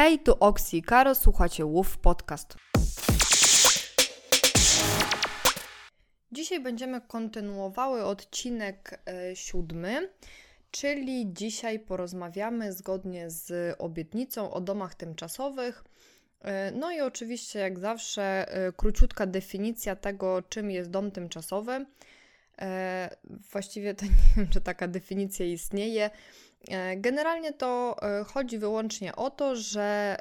Hej, tu Oksi i Karo, słuchacie Łów Podcast. Dzisiaj będziemy kontynuowały odcinek e, siódmy, czyli dzisiaj porozmawiamy zgodnie z obietnicą o domach tymczasowych. E, no i oczywiście, jak zawsze, e, króciutka definicja tego, czym jest dom tymczasowy. Właściwie to nie wiem, czy taka definicja istnieje. E, generalnie to e, chodzi wyłącznie o to, że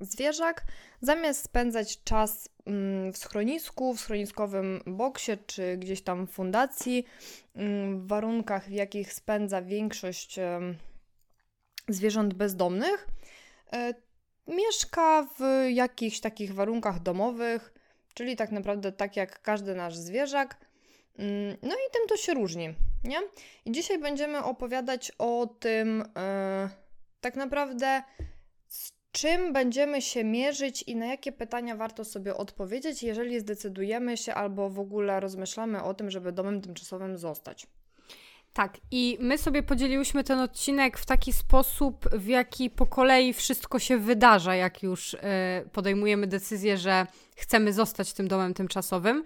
zwierzak zamiast spędzać czas mm, w schronisku, w schroniskowym boksie czy gdzieś tam w fundacji, mm, w warunkach, w jakich spędza większość zwierząt bezdomnych, mieszka w jakichś takich warunkach domowych, czyli tak naprawdę tak jak każdy nasz zwierzak. Mm, no i tym to się różni, nie? I dzisiaj będziemy opowiadać o tym, yy, tak naprawdę, z czym będziemy się mierzyć i na jakie pytania warto sobie odpowiedzieć, jeżeli zdecydujemy się albo w ogóle rozmyślamy o tym, żeby domem tymczasowym zostać. Tak, i my sobie podzieliłyśmy ten odcinek w taki sposób, w jaki po kolei wszystko się wydarza, jak już y, podejmujemy decyzję, że chcemy zostać tym domem tymczasowym.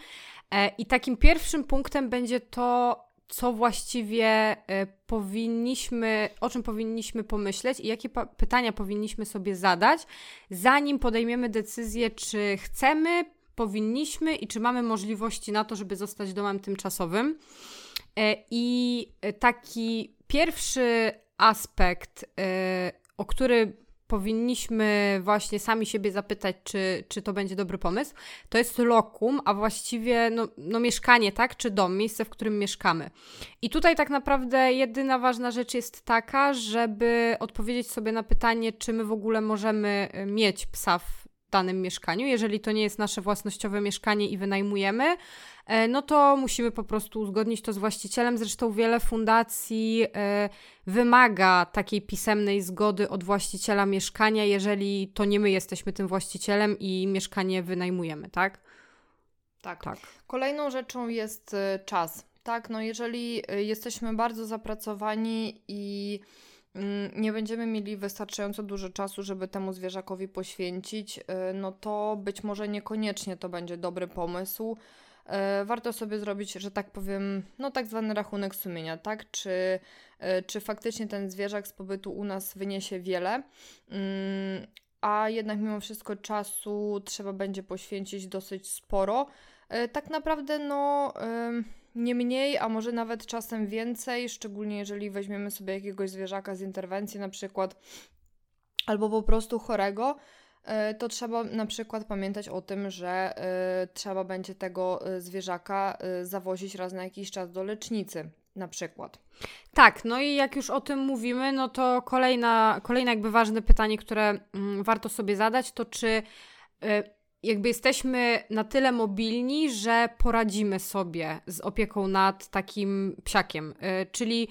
E, I takim pierwszym punktem będzie to, co właściwie e, powinniśmy, o czym powinniśmy pomyśleć i jakie pytania powinniśmy sobie zadać, zanim podejmiemy decyzję, czy chcemy, powinniśmy i czy mamy możliwości na to, żeby zostać domem tymczasowym. E, I taki pierwszy aspekt, o który powinniśmy właśnie sami siebie zapytać, czy, czy to będzie dobry pomysł, to jest lokum, a właściwie no, no mieszkanie, tak? Czy dom, miejsce, w którym mieszkamy. I tutaj tak naprawdę jedyna ważna rzecz jest taka, żeby odpowiedzieć sobie na pytanie, czy my w ogóle możemy e, mieć psa w danym mieszkaniu. Jeżeli to nie jest nasze własnościowe mieszkanie i wynajmujemy, e, no to musimy po prostu uzgodnić to z właścicielem. Zresztą wiele fundacji e, wymaga takiej pisemnej zgody od właściciela mieszkania, jeżeli to nie my jesteśmy tym właścicielem i mieszkanie wynajmujemy, tak? Tak. tak. Kolejną rzeczą jest e, czas. Tak, no jeżeli jesteśmy bardzo zapracowani i nie będziemy mieli wystarczająco dużo czasu, żeby temu zwierzakowi poświęcić, y, no to być może niekoniecznie to będzie dobry pomysł. Y, warto sobie zrobić, że tak powiem, no tak zwany rachunek sumienia, tak? Czy, y, czy faktycznie ten zwierzak z pobytu u nas wyniesie wiele, mm, a jednak mimo wszystko czasu trzeba będzie poświęcić dosyć sporo. Tak naprawdę, no nie mniej, a może nawet czasem więcej, szczególnie jeżeli weźmiemy sobie jakiegoś zwierzaka z interwencji na przykład, albo po prostu chorego, e, to trzeba na przykład pamiętać o tym, że e, trzeba będzie tego e, zwierzaka zawozić raz na jakiś czas do lecznicy, na przykład. Tak, no i jak już o tym mówimy, no to kolejna, kolejne jakby ważne pytanie, które mm, warto sobie zadać, to czy jakby jesteśmy na tyle mobilni, że poradzimy sobie z opieką nad takim psiakiem. Y, czyli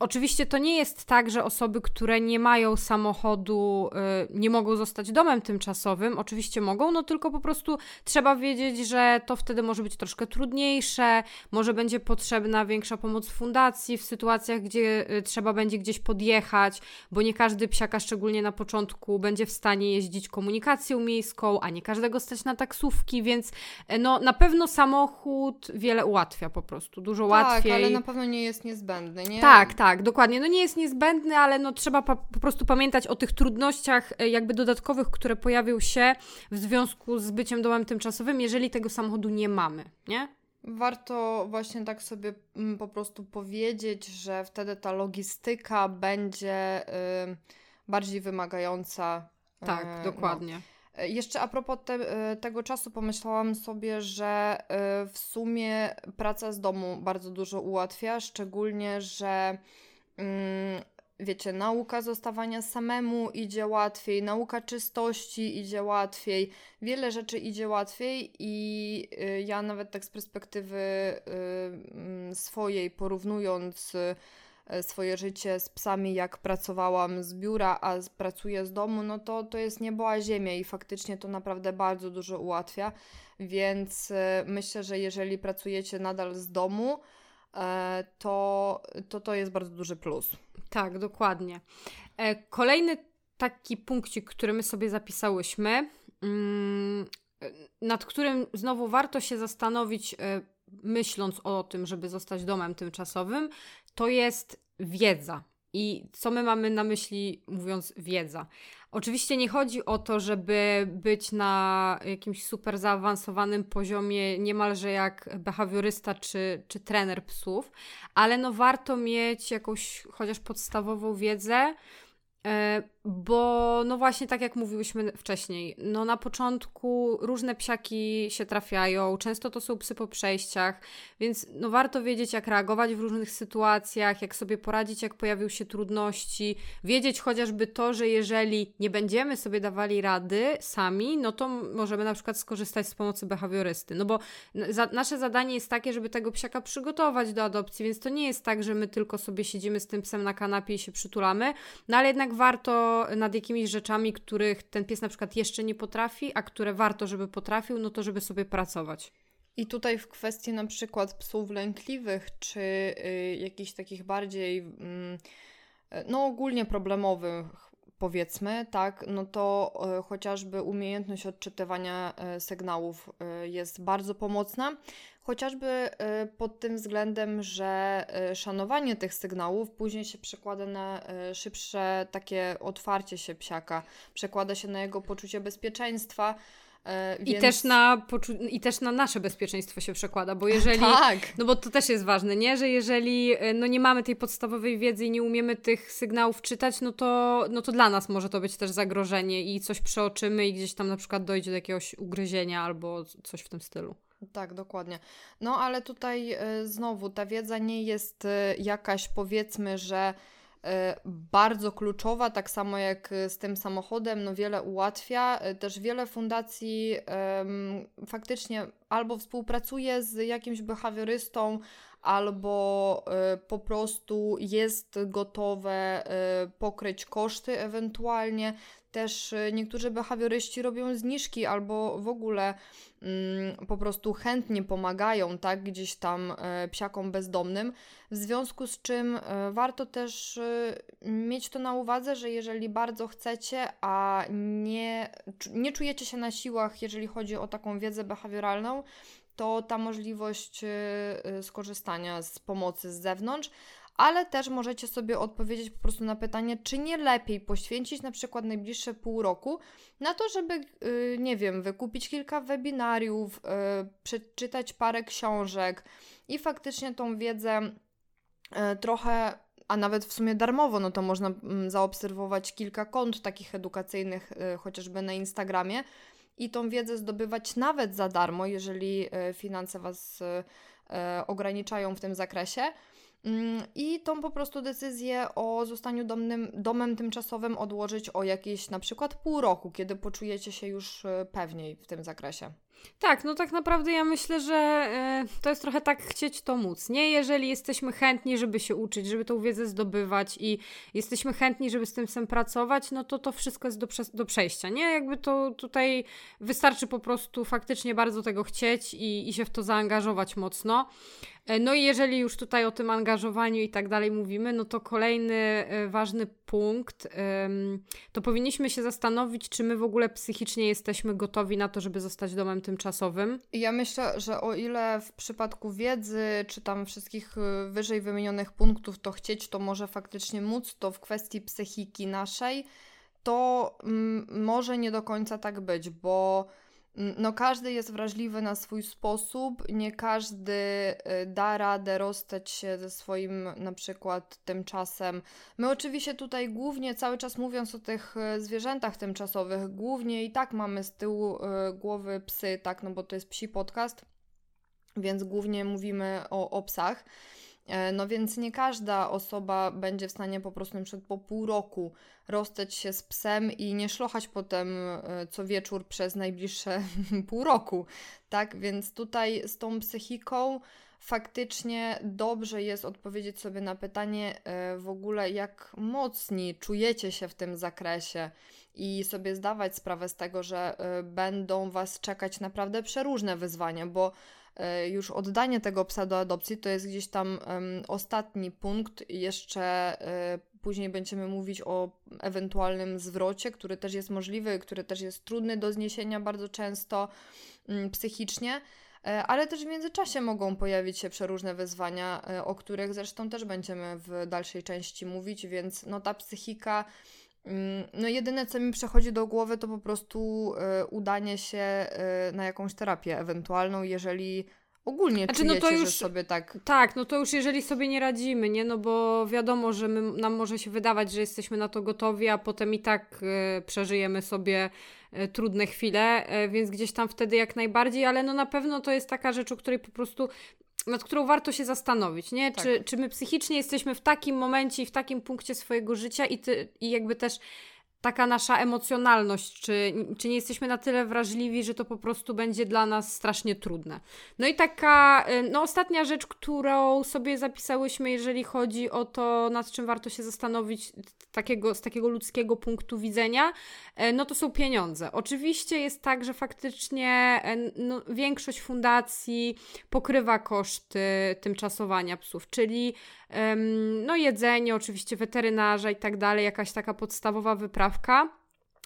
Oczywiście to nie jest tak, że osoby, które nie mają samochodu, y, nie mogą zostać domem tymczasowym. Oczywiście mogą, no tylko po prostu trzeba wiedzieć, że to wtedy może być troszkę trudniejsze, może będzie potrzebna większa pomoc fundacji w sytuacjach, gdzie y, trzeba będzie gdzieś podjechać, bo nie każdy psiaka, szczególnie na początku, będzie w stanie jeździć komunikacją miejską, a nie każdego stać na taksówki, więc y, no na pewno samochód wiele ułatwia po prostu, dużo tak, łatwiej. Tak, ale na pewno nie jest niezbędny, nie? Tak, tak tak, dokładnie. No nie jest niezbędny, ale no trzeba po, po prostu pamiętać o tych trudnościach e, jakby dodatkowych, które pojawią się w związku z byciem domem tymczasowym, jeżeli tego samochodu nie mamy, nie? Warto właśnie tak sobie mm, po prostu powiedzieć, że wtedy ta logistyka będzie y, bardziej wymagająca. Tak, y, dokładnie. No. Jeszcze a propos te, e, tego czasu pomyślałam sobie, że e, w sumie praca z domu bardzo dużo ułatwia, szczególnie, że mm, wiecie, nauka zostawania samemu idzie łatwiej, nauka czystości idzie łatwiej, wiele rzeczy idzie łatwiej i e, ja nawet tak z perspektywy mm, swojej porównując E, swoje życie z psami, jak pracowałam z biura, a pracuję z domu, no to to jest niebo a ziemia i faktycznie to naprawdę bardzo dużo ułatwia. Więc e, myślę, że jeżeli pracujecie nadal z domu, e, to to, to jest bardzo duży plus. Tak, dokładnie. Kolejny taki punkcik, który my sobie zapisałyśmy, mm, nad którym znowu warto się zastanowić, e, myśląc o tym, żeby zostać domem tymczasowym, to jest wiedza. I co my mamy na myśli, mówiąc wiedza? Oczywiście nie chodzi o to, żeby być na jakimś super zaawansowanym poziomie, niemalże jak behawiorysta czy, czy trener psów, ale no warto mieć jakąś chociaż podstawową wiedzę, bo no właśnie tak jak mówiłyśmy wcześniej, no na początku różne psiaki się trafiają, często to są psy po przejściach, więc no warto wiedzieć jak reagować w różnych sytuacjach, jak sobie poradzić, jak pojawią się trudności, wiedzieć chociażby to, że jeżeli nie będziemy sobie dawali rady sami, no to możemy na przykład skorzystać z pomocy behawiorysty, no bo za, nasze zadanie jest takie, żeby tego psiaka przygotować do adopcji, więc to nie jest tak, że my tylko sobie siedzimy z tym psem na kanapie i się przytulamy, no ale jednak warto nad jakimiś rzeczami, których ten pies na przykład jeszcze nie potrafi, a które warto, żeby potrafił, no to żeby sobie pracować. I tutaj w kwestii na przykład psów lękliwych, czy y, jakichś takich bardziej, y, no ogólnie problemowych, powiedzmy, tak, no to y, chociażby umiejętność odczytywania y, sygnałów y, jest bardzo pomocna. Chociażby y, pod tym względem, że y, szanowanie tych sygnałów później się przekłada na y, szybsze takie otwarcie się psiaka, przekłada się na jego poczucie bezpieczeństwa. Więc... I, też na poczu- I też na nasze bezpieczeństwo się przekłada, bo jeżeli. tak. No bo to też jest ważne, nie? Że jeżeli no nie mamy tej podstawowej wiedzy i nie umiemy tych sygnałów czytać, no to, no to dla nas może to być też zagrożenie i coś przeoczymy i gdzieś tam na przykład dojdzie do jakiegoś ugryzienia albo coś w tym stylu. Tak, dokładnie. No ale tutaj y, znowu ta wiedza nie jest y, jakaś powiedzmy, że y, bardzo kluczowa, tak samo jak z tym samochodem, no wiele ułatwia. Też wiele fundacji faktycznie albo współpracuje z jakimś behawiorystą, albo po prostu jest gotowe pokryć koszty ewentualnie. Też niektórzy behawioryści robią zniżki albo w ogóle Mm, po prostu chętnie pomagają, tak, gdzieś tam psiakom bezdomnym, w związku z czym warto też mieć to na uwadze, że jeżeli bardzo chcecie, a nie, nie czujecie się na siłach, jeżeli chodzi o taką wiedzę behawioralną, to ta możliwość skorzystania z pomocy z zewnątrz, ale też możecie sobie odpowiedzieć po prostu na pytanie, czy nie lepiej poświęcić na przykład najbliższe pół roku na to, żeby, yy, nie wiem, wykupić kilka webinariów, przeczytać parę książek i faktycznie tą wiedzę trochę a nawet w sumie darmowo, no to można mm, zaobserwować kilka kont takich edukacyjnych, y, chociażby na Instagramie, i tą wiedzę zdobywać nawet za darmo, jeżeli y, finanse Was y, ograniczają w tym zakresie. Mm, I tą po prostu decyzję o zostaniu domnym, domem tymczasowym odłożyć o jakieś na przykład pół roku, kiedy poczujecie się już e, pewniej w tym zakresie. Tak, no tak naprawdę ja myślę, że y, to jest trochę tak chcieć to móc, nie? Jeżeli jesteśmy chętni, żeby się uczyć, żeby tą wiedzę zdobywać i jesteśmy chętni, żeby z tym sam pracować, no to to wszystko jest do, do przejścia, nie? Jakby to tutaj wystarczy po prostu faktycznie bardzo tego chcieć i, i się w to zaangażować mocno. E, no i jeżeli już tutaj o tym angażowaniu i tak dalej mówimy, no to kolejny e, ważny punkt, to powinniśmy się zastanowić, czy my w ogóle psychicznie jesteśmy gotowi na to, żeby zostać domem tymczasowym. Ja myślę, że o ile w przypadku wiedzy, czy tam wszystkich e, wyżej wymienionych punktów to chcieć, to może faktycznie móc, to w kwestii psychiki naszej, to mm, może nie do końca tak być, bo no każdy jest wrażliwy na swój sposób, nie każdy y, da radę rozstać się ze swoim na przykład tymczasem. My oczywiście tutaj głównie cały czas mówiąc o tych y, zwierzętach tymczasowych, głównie i tak mamy z tyłu y, głowy psy, tak, no bo to jest psi podcast, więc głównie mówimy o, o psach. E, no więc nie każda osoba będzie w stanie po prostu przed po pół roku rozstać się z psem i nie szlochać potem e, co wieczór przez najbliższe pół roku, tak? Więc tutaj z tą psychiką faktycznie dobrze jest odpowiedzieć sobie na pytanie e, w ogóle, jak mocni czujecie się w tym zakresie i sobie zdawać sprawę z tego, że będą Was czekać naprawdę przeróżne wyzwania, bo już oddanie tego psa do adopcji to jest gdzieś tam ostatni punkt. Jeszcze y, później będziemy mówić o ewentualnym zwrocie, który też jest możliwy, który też jest trudny do zniesienia bardzo często mm, psychicznie. E, ale też w międzyczasie mogą pojawić się przeróżne wyzwania, e, o których zresztą też będziemy w dalszej części mówić, więc no ta psychika no jedyne, co mi przychodzi do głowy, to po prostu y, udanie się y, na jakąś terapię ewentualną, jeżeli ogólnie znaczy, czujecie, no to już, sobie tak... Tak, no to już jeżeli sobie nie radzimy, nie? No bo wiadomo, że my, nam może się wydawać, że jesteśmy na to gotowi, a potem i tak y, przeżyjemy sobie y, trudne chwile, y, więc gdzieś tam wtedy jak najbardziej, ale no na pewno to jest taka rzecz, o której po prostu nad którą warto się zastanowić, nie? Tak. Czy, czy my psychicznie jesteśmy w takim momencie i w takim punkcie swojego życia i, ty, i jakby też taka nasza emocjonalność, czy, czy nie jesteśmy na tyle wrażliwi, że to po prostu będzie dla nas strasznie trudne. No i taka, y, no ostatnia rzecz, którą sobie zapisałyśmy, jeżeli chodzi o to, nad czym warto się zastanowić takiego, z takiego ludzkiego punktu widzenia, y, no to są pieniądze. Oczywiście jest tak, że faktycznie y, no, większość fundacji pokrywa koszty tymczasowania psów, czyli no jedzenie, oczywiście weterynarza i tak dalej, jakaś taka podstawowa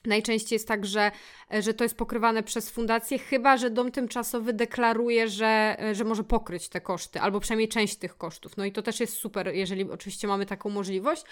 Najczęściej jest tak, że, że to jest pokrywane przez fundację, chyba że dom tymczasowy deklaruje, że, że może pokryć te koszty, albo przynajmniej część tych kosztów. No i to też jest super, jeżeli oczywiście mamy taką możliwość,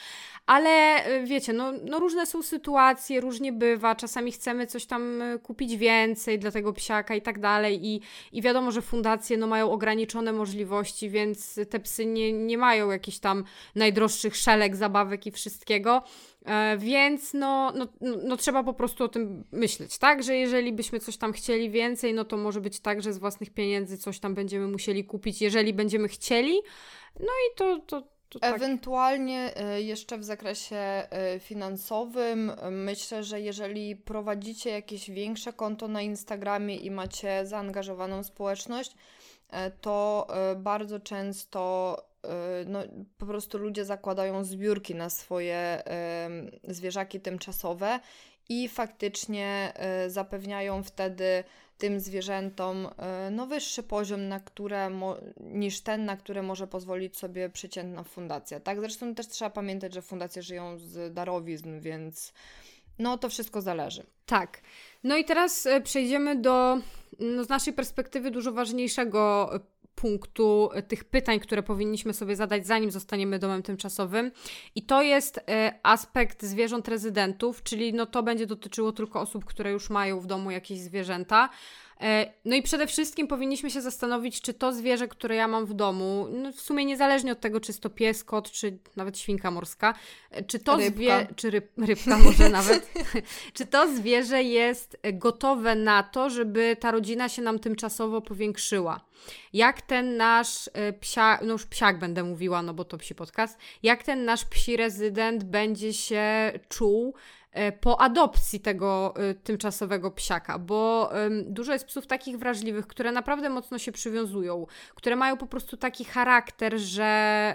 ale e, wiecie, no, no różne są sytuacje, różnie bywa. Czasami chcemy coś tam e, kupić więcej dla tego psiaka i tak dalej. I, i wiadomo, że fundacje no, mają ograniczone możliwości, więc te psy nie, nie mają jakichś tam najdroższych szelek, zabawek i wszystkiego. E, więc no, no, no, trzeba po prostu o tym myśleć, tak? Że jeżeli byśmy coś tam chcieli więcej, no to może być tak, że z własnych pieniędzy coś tam będziemy musieli kupić, jeżeli będziemy chcieli. No i to, to, to tak. Ewentualnie e, jeszcze w zakresie e, finansowym myślę, że jeżeli prowadzicie jakieś większe konto na Instagramie i macie zaangażowaną społeczność, to bardzo często no, po prostu ludzie zakładają zbiórki na swoje y, zwierzaki tymczasowe i faktycznie y, zapewniają wtedy tym zwierzętom no, wyższy poziom, na które niż ten, na który może pozwolić sobie przeciętna fundacja. Tak, zresztą też trzeba pamiętać, że fundacje żyją z darowizn, więc no to wszystko zależy. Tak. No i teraz przejdziemy do no, z naszej perspektywy dużo ważniejszego punktu e, tych pytań, które powinniśmy sobie zadać, zanim zostaniemy domem tymczasowym. I to jest e, aspekt zwierząt rezydentów, czyli no to będzie dotyczyło tylko osób, które już mają w domu jakieś zwierzęta. E, no i przede wszystkim powinniśmy się zastanowić, czy to zwierzę, które ja mam w domu, no w sumie niezależnie od tego, czy jest to pies, kot, czy nawet świnka morska, e, czy to zwierzę, czy ryb, rybka może nawet, czy to zwierzę jest gotowe na to, żeby ta rodzina się nam tymczasowo powiększyła. Jak ten nasz e, psia, no już psiak będę mówiła, no bo to psi podcast, jak ten nasz psi rezydent będzie się czuł, po adopcji tego e, tymczasowego psiaka, bo dużo jest psów takich wrażliwych, które naprawdę mocno się przywiązują, które mają po prostu taki charakter, że,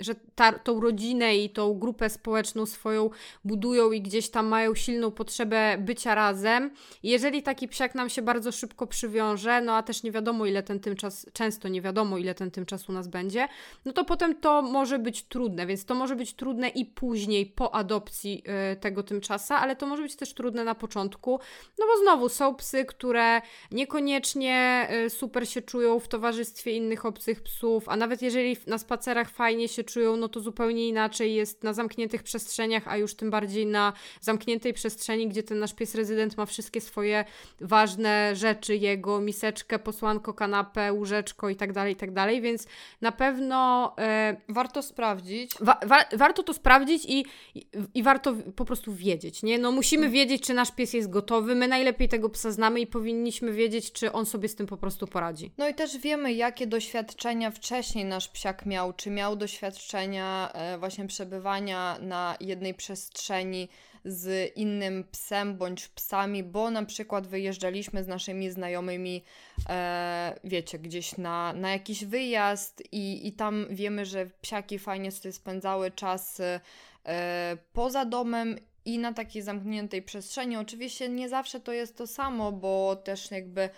że ta, tą rodzinę i tą grupę społeczną swoją budują i gdzieś tam mają silną potrzebę bycia razem. jeżeli taki psiak nam się bardzo szybko przywiąże, no a też nie wiadomo ile ten tymczas, często nie wiadomo ile ten tymczas u nas będzie, no to potem to może być trudne, więc to może być trudne i później po adopcji e, tego tymczasa, ale to może być też trudne na początku, no bo znowu są psy, które niekoniecznie y, super się czują w towarzystwie innych obcych psów, a nawet jeżeli na spacerach fajnie się czują, no to zupełnie inaczej jest na zamkniętych przestrzeniach, a już tym bardziej na zamkniętej przestrzeni, gdzie ten nasz pies rezydent ma wszystkie swoje ważne rzeczy, jego miseczkę, posłanko, kanapę, łóżeczko i tak dalej, i tak dalej, więc na pewno e, warto sprawdzić. Wa wa warto to sprawdzić i, i, i warto po prostu wiedzieć, nie? No musimy wiedzieć, czy nasz pies jest gotowy. My najlepiej tego psa znamy i powinniśmy wiedzieć, czy on sobie z tym po prostu poradzi. No i też wiemy, jakie doświadczenia wcześniej nasz psiak miał. Czy miał doświadczenia e, właśnie przebywania na jednej przestrzeni z innym psem bądź psami, bo na przykład wyjeżdżaliśmy z naszymi znajomymi, e, wiecie, gdzieś na, na jakiś wyjazd i, i tam wiemy, że psiaki fajnie sobie spędzały czas e, poza domem i na takiej zamkniętej przestrzeni. Oczywiście nie zawsze to jest to samo, bo też jakby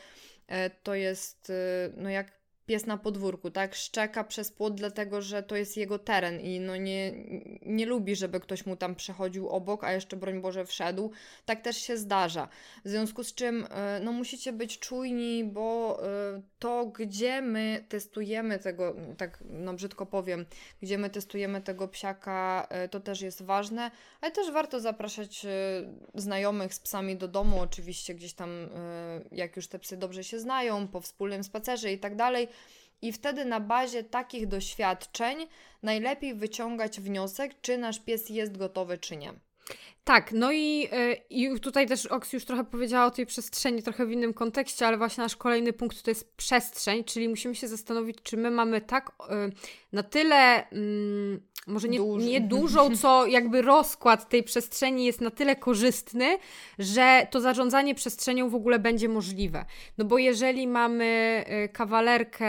e, to jest, e, no jak pies na podwórku, tak? Szczeka przez płot, dlatego że to jest jego teren i no nie, nie lubi, żeby ktoś mu tam przechodził obok, a jeszcze broń Boże wszedł. Tak też się zdarza. W związku z czym e, no musicie być czujni, bo e, to, gdzie my testujemy tego, tak no brzydko powiem, gdzie my testujemy tego psiaka, e, to też jest ważne, ale też warto zapraszać znajomych z psami do domu, oczywiście gdzieś tam, jak już te psy dobrze się znają, po wspólnym spacerze i tak dalej i wtedy na bazie takich doświadczeń najlepiej wyciągać wniosek, czy nasz pies jest gotowy, czy nie. Tak, no i, e, i tutaj też Oks już trochę powiedziała o tej przestrzeni, trochę w innym kontekście, ale właśnie nasz kolejny punkt to jest przestrzeń, czyli musimy się zastanowić, czy my mamy tak e, na tyle mm, może nie, nie dużą, co jakby rozkład tej przestrzeni jest na tyle korzystny, że to zarządzanie przestrzenią w ogóle będzie możliwe. No bo jeżeli mamy y, kawalerkę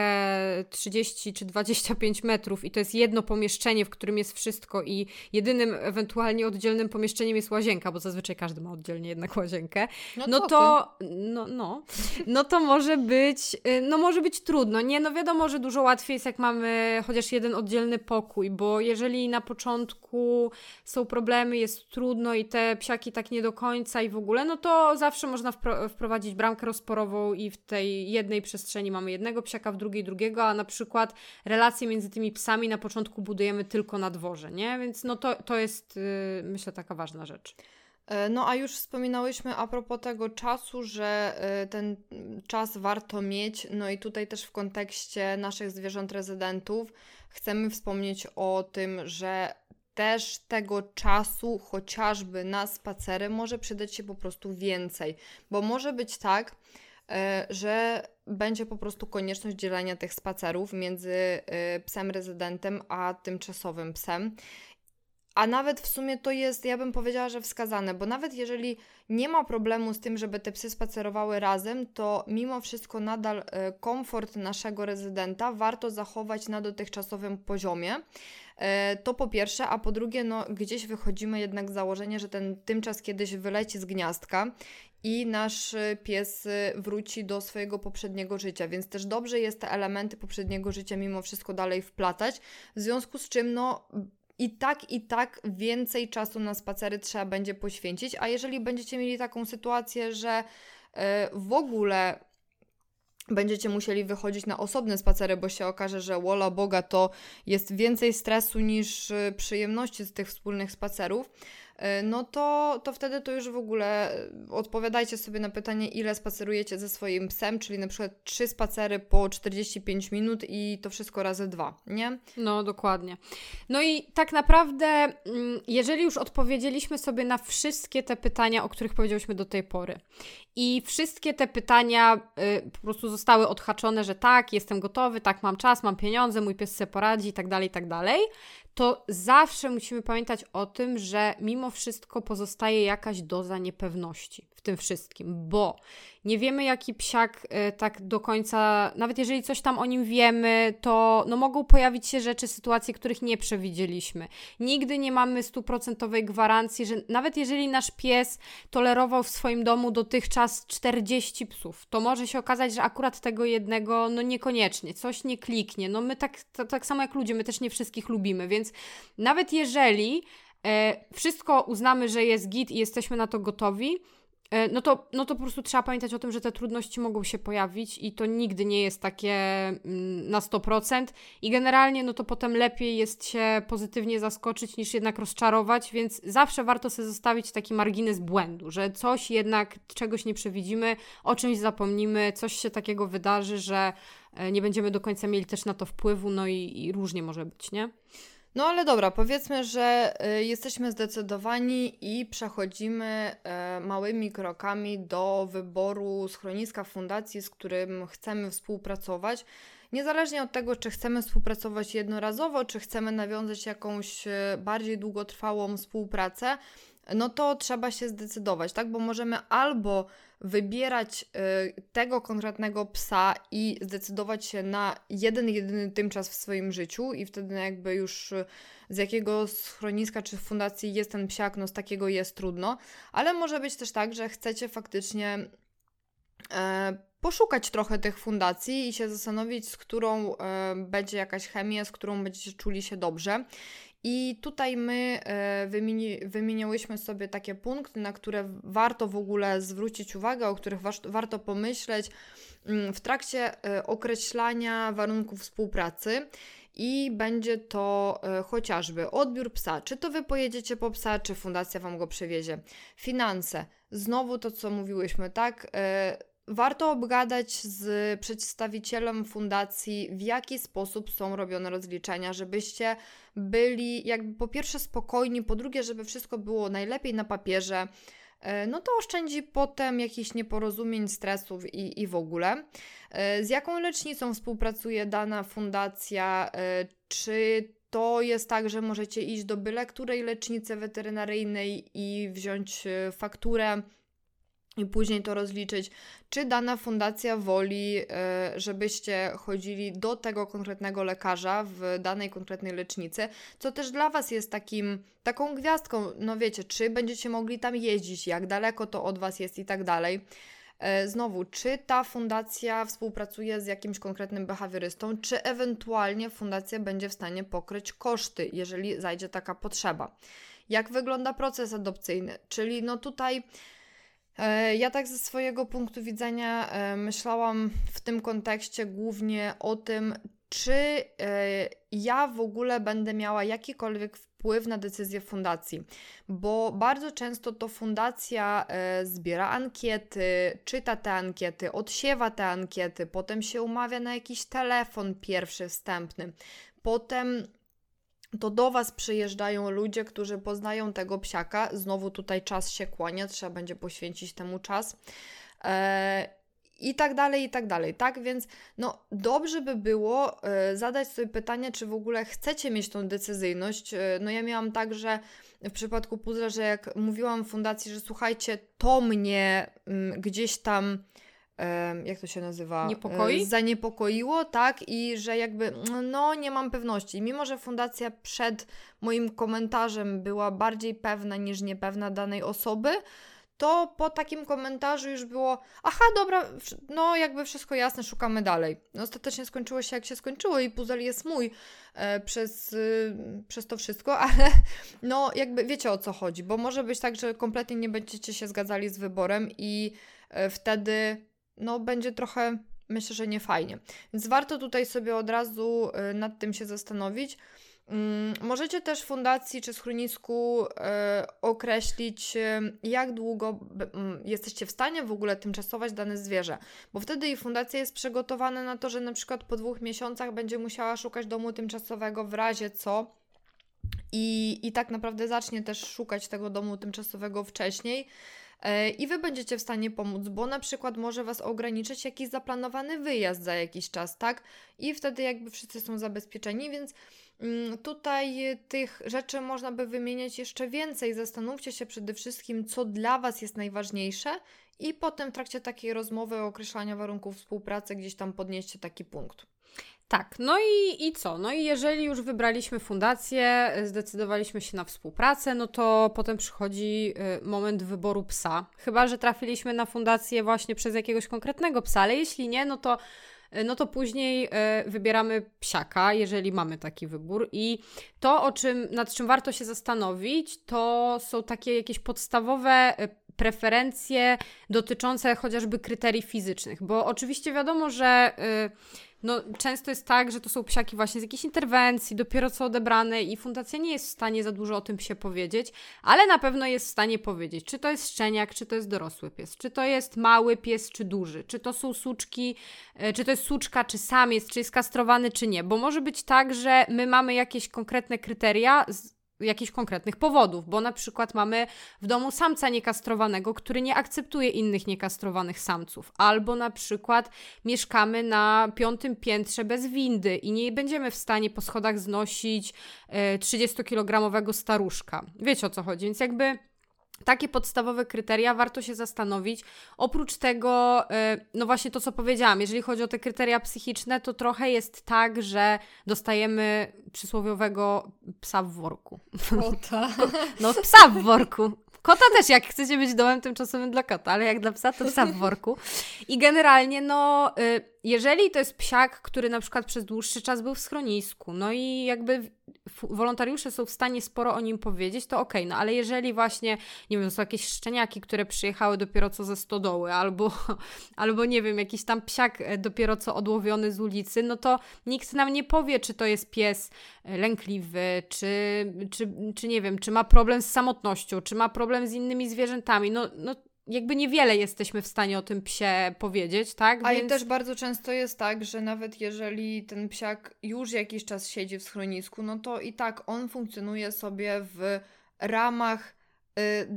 30 czy 25 metrów i to jest jedno pomieszczenie, w którym jest wszystko i jedynym ewentualnie oddzielnym pomieszczeniem jest łazienka, bo zazwyczaj każdy ma oddzielnie jednak łazienkę, no, no to no, no, no to może być y, no może być trudno. Nie, no wiadomo, że dużo łatwiej jest jak mamy chociaż jeden oddzielny pokój, bo jeżeli jeżeli na początku są problemy, jest trudno i te psiaki tak nie do końca i w ogóle, no to zawsze można wpro wprowadzić bramkę rozporową i w tej jednej przestrzeni mamy jednego psiaka, w drugiej drugiego, a na przykład relacje między tymi psami na początku budujemy tylko na dworze, nie? Więc no to, to jest yy, myślę taka ważna rzecz. E, no a już wspominałyśmy a propos tego czasu, że e, ten czas warto mieć. No i tutaj też w kontekście naszych zwierząt rezydentów chcemy wspomnieć o tym, że też tego czasu, chociażby na spacery, może przydać się po prostu więcej, bo może być tak, e, że będzie po prostu konieczność dzielenia tych spacerów między psem rezydentem a tymczasowym psem. A nawet w sumie to jest, ja bym powiedziała, że wskazane, bo nawet jeżeli nie ma problemu z tym, żeby te psy spacerowały razem, to mimo wszystko nadal e, komfort naszego rezydenta warto zachować na dotychczasowym poziomie. E, to po pierwsze, a po drugie, no, gdzieś wychodzimy jednak z założenia, że ten tymczas kiedyś wyleci z gniazdka i nasz e, pies wróci do swojego poprzedniego życia, więc też dobrze jest te elementy poprzedniego życia mimo wszystko dalej wplatać, w związku z czym no i tak, i tak więcej czasu na spacery trzeba będzie poświęcić. A jeżeli będziecie mieli taką sytuację, że e, w ogóle będziecie musieli wychodzić na osobne spacery, bo się okaże, że wola Boga to jest więcej stresu niż e, przyjemności z tych wspólnych spacerów, no to, to wtedy to już w ogóle e, odpowiadajcie sobie na pytanie, ile spacerujecie ze swoim psem, czyli na przykład trzy spacery po 45 minut i to wszystko razy dwa, nie? No, dokładnie. No i tak naprawdę, mm, jeżeli już odpowiedzieliśmy sobie na wszystkie te pytania, o których powiedzieliśmy do tej pory i wszystkie te pytania y, po prostu zostały odhaczone, że tak, jestem gotowy, tak, mam czas, mam pieniądze, mój pies sobie poradzi i tak dalej, i tak dalej, to zawsze musimy pamiętać o tym, że mimo wszystko pozostaje jakaś doza niepewności w tym wszystkim, bo nie wiemy, jaki psiak y, tak do końca, nawet jeżeli coś tam o nim wiemy, to no, mogą pojawić się rzeczy, sytuacje, których nie przewidzieliśmy. Nigdy nie mamy stuprocentowej gwarancji, że nawet jeżeli nasz pies tolerował w swoim domu dotychczas 40 psów, to może się okazać, że akurat tego jednego, no niekoniecznie, coś nie kliknie. No my tak, to, tak samo jak ludzie, my też nie wszystkich lubimy, więc nawet jeżeli e, wszystko uznamy, że jest git i jesteśmy na to gotowi, no to, no to po prostu trzeba pamiętać o tym, że te trudności mogą się pojawić i to nigdy nie jest takie mm, na 100% i generalnie no to potem lepiej jest się pozytywnie zaskoczyć niż jednak rozczarować, więc zawsze warto sobie zostawić taki margines błędu, że coś jednak, czegoś nie przewidzimy, o czymś zapomnimy, coś się takiego wydarzy, że e, nie będziemy do końca mieli też na to wpływu, no i, i różnie może być, nie? No ale dobra, powiedzmy, że y, jesteśmy zdecydowani i przechodzimy y, małymi krokami do wyboru schroniska fundacji, z którym chcemy współpracować. Niezależnie od tego, czy chcemy współpracować jednorazowo, czy chcemy nawiązać jakąś y, bardziej długotrwałą współpracę, no to trzeba się zdecydować, tak? Bo możemy albo wybierać y, tego konkretnego psa i zdecydować się na jeden, jedyny tymczas w swoim życiu i wtedy jakby już y, z jakiego schroniska czy fundacji jest ten psiak, no z takiego jest trudno, ale może być też tak, że chcecie faktycznie e, poszukać trochę tych fundacji i się zastanowić, z którą e, będzie jakaś chemia, z którą będziecie czuli się dobrze. I tutaj my e, wymieni, wymieniałyśmy sobie takie punkty, na które warto w ogóle zwrócić uwagę, o których warto pomyśleć mm, w trakcie e, określania warunków współpracy. I będzie to e, chociażby odbiór psa. Czy to wy pojedziecie po psa, czy fundacja wam go przewiezie. Finanse. Znowu to, co mówiłyśmy, tak? Warto obgadać z przedstawicielem fundacji, w jaki sposób są robione rozliczenia, żebyście byli jakby po pierwsze spokojni, po drugie, żeby wszystko było najlepiej na papierze. E, no to oszczędzi potem jakichś nieporozumień, stresów i, i w ogóle. E, z jaką lecznicą współpracuje dana fundacja? E, czy to jest tak, że możecie iść do byle której lecznicy weterynaryjnej i wziąć fakturę i później to rozliczyć, czy dana fundacja woli, e, żebyście chodzili do tego konkretnego lekarza w danej konkretnej lecznicy, co też dla Was jest takim, taką gwiazdką, no wiecie, czy będziecie mogli tam jeździć, jak daleko to od Was jest i tak dalej. E, znowu, czy ta fundacja współpracuje z jakimś konkretnym behawiorystą, czy ewentualnie fundacja będzie w stanie pokryć koszty, jeżeli zajdzie taka potrzeba. Jak wygląda proces adopcyjny? Czyli no tutaj ja tak ze swojego punktu widzenia e, myślałam w tym kontekście głównie o tym, czy e, ja w ogóle będę miała jakikolwiek wpływ na decyzję fundacji, bo bardzo często to fundacja zbiera ankiety, czyta te ankiety, odsiewa te ankiety, potem się umawia na jakiś telefon pierwszy, wstępny, potem to do Was przyjeżdżają ludzie, którzy poznają tego psiaka. Znowu tutaj czas się kłania, trzeba będzie poświęcić temu czas. E, I tak dalej, i tak dalej, tak? Więc no dobrze by było e, zadać sobie pytanie, czy w ogóle chcecie mieć tą decyzyjność. E, no ja miałam tak, że w przypadku puzzle, że jak mówiłam fundacji, że słuchajcie, to mnie mm, gdzieś tam jak to się nazywa? Niepokoi? Zaniepokoiło, tak, i że jakby, no, nie mam pewności. Mimo, że fundacja przed moim komentarzem była bardziej pewna niż niepewna danej osoby, to po takim komentarzu już było, aha, dobra, no jakby wszystko jasne, szukamy dalej. No, ostatecznie skończyło się jak się skończyło i puzzle jest mój e, przez, y, przez to wszystko, ale no jakby wiecie o co chodzi, bo może być tak, że kompletnie nie będziecie się zgadzali z wyborem i e, wtedy no będzie trochę, myślę, że nie fajnie. Więc warto tutaj sobie od razu y, nad tym się zastanowić. Mm, możecie też fundacji czy schronisku y, określić, y, jak długo mm, jesteście w stanie w ogóle tymczasować dane zwierzę, bo wtedy i fundacja jest przygotowana na to, że na przykład po dwóch miesiącach będzie musiała szukać domu tymczasowego w razie co. I, I tak naprawdę zacznie też szukać tego domu tymczasowego wcześniej, i Wy będziecie w stanie pomóc, bo na przykład może Was ograniczyć jakiś zaplanowany wyjazd za jakiś czas, tak? I wtedy jakby wszyscy są zabezpieczeni, więc mm, tutaj tych rzeczy można by wymieniać jeszcze więcej. Zastanówcie się przede wszystkim, co dla Was jest najważniejsze i potem w trakcie takiej rozmowy o określaniu warunków współpracy gdzieś tam podnieście taki punkt. Tak, no i, i co? No i jeżeli już wybraliśmy fundację, zdecydowaliśmy się na współpracę, no to potem przychodzi y, moment wyboru psa. Chyba, że trafiliśmy na fundację właśnie przez jakiegoś konkretnego psa, ale jeśli nie, no to y, no to później y, wybieramy psiaka, jeżeli mamy taki wybór. I to, o czym, nad czym warto się zastanowić, to są takie jakieś podstawowe preferencje dotyczące chociażby kryterii fizycznych, bo oczywiście wiadomo, że no, często jest tak, że to są psiaki właśnie z jakiejś interwencji, dopiero co odebrane i fundacja nie jest w stanie za dużo o tym się powiedzieć, ale na pewno jest w stanie powiedzieć, czy to jest szczeniak, czy to jest dorosły pies, czy to jest mały pies, czy duży, czy to są suczki, e, czy to jest suczka, czy samiec, czy jest kastrowany, czy nie, bo może być tak, że my mamy jakieś konkretne kryteria, jakichś konkretnych powodów, bo na przykład mamy w domu samca niekastrowanego, który nie akceptuje innych niekastrowanych samców, albo na przykład mieszkamy na piątym piętrze bez windy i nie będziemy w stanie po schodach znosić 30-kilogramowego staruszka. Wiecie o co chodzi, więc jakby takie podstawowe kryteria warto się zastanowić. Oprócz tego, y, no właśnie to, co powiedziałam, jeżeli chodzi o te kryteria psychiczne, to trochę jest tak, że dostajemy przysłowiowego psa w worku. O tak. No, psa w worku. Kota też, jak chcecie być domem tymczasowym dla kota, ale jak dla psa, to psa w worku. I generalnie, no, y, jeżeli to jest psiak, który na przykład przez dłuższy czas był w schronisku, no i jakby wolontariusze są w stanie sporo o nim powiedzieć, to okej, okay, no ale jeżeli właśnie, nie wiem, są jakieś szczeniaki, które przyjechały dopiero co ze stodoły, albo, albo nie wiem, jakiś tam psiak e, dopiero co odłowiony z ulicy, no to nikt nam nie powie, czy to jest pies e, lękliwy, czy, czy, czy nie wiem, czy ma problem z samotnością, czy ma problem z innymi zwierzętami, no, no jakby niewiele jesteśmy w stanie o tym psie powiedzieć, tak? A Więc... też bardzo często jest tak, że nawet jeżeli ten psiak już jakiś czas siedzi w schronisku, no to i tak on funkcjonuje sobie w ramach y,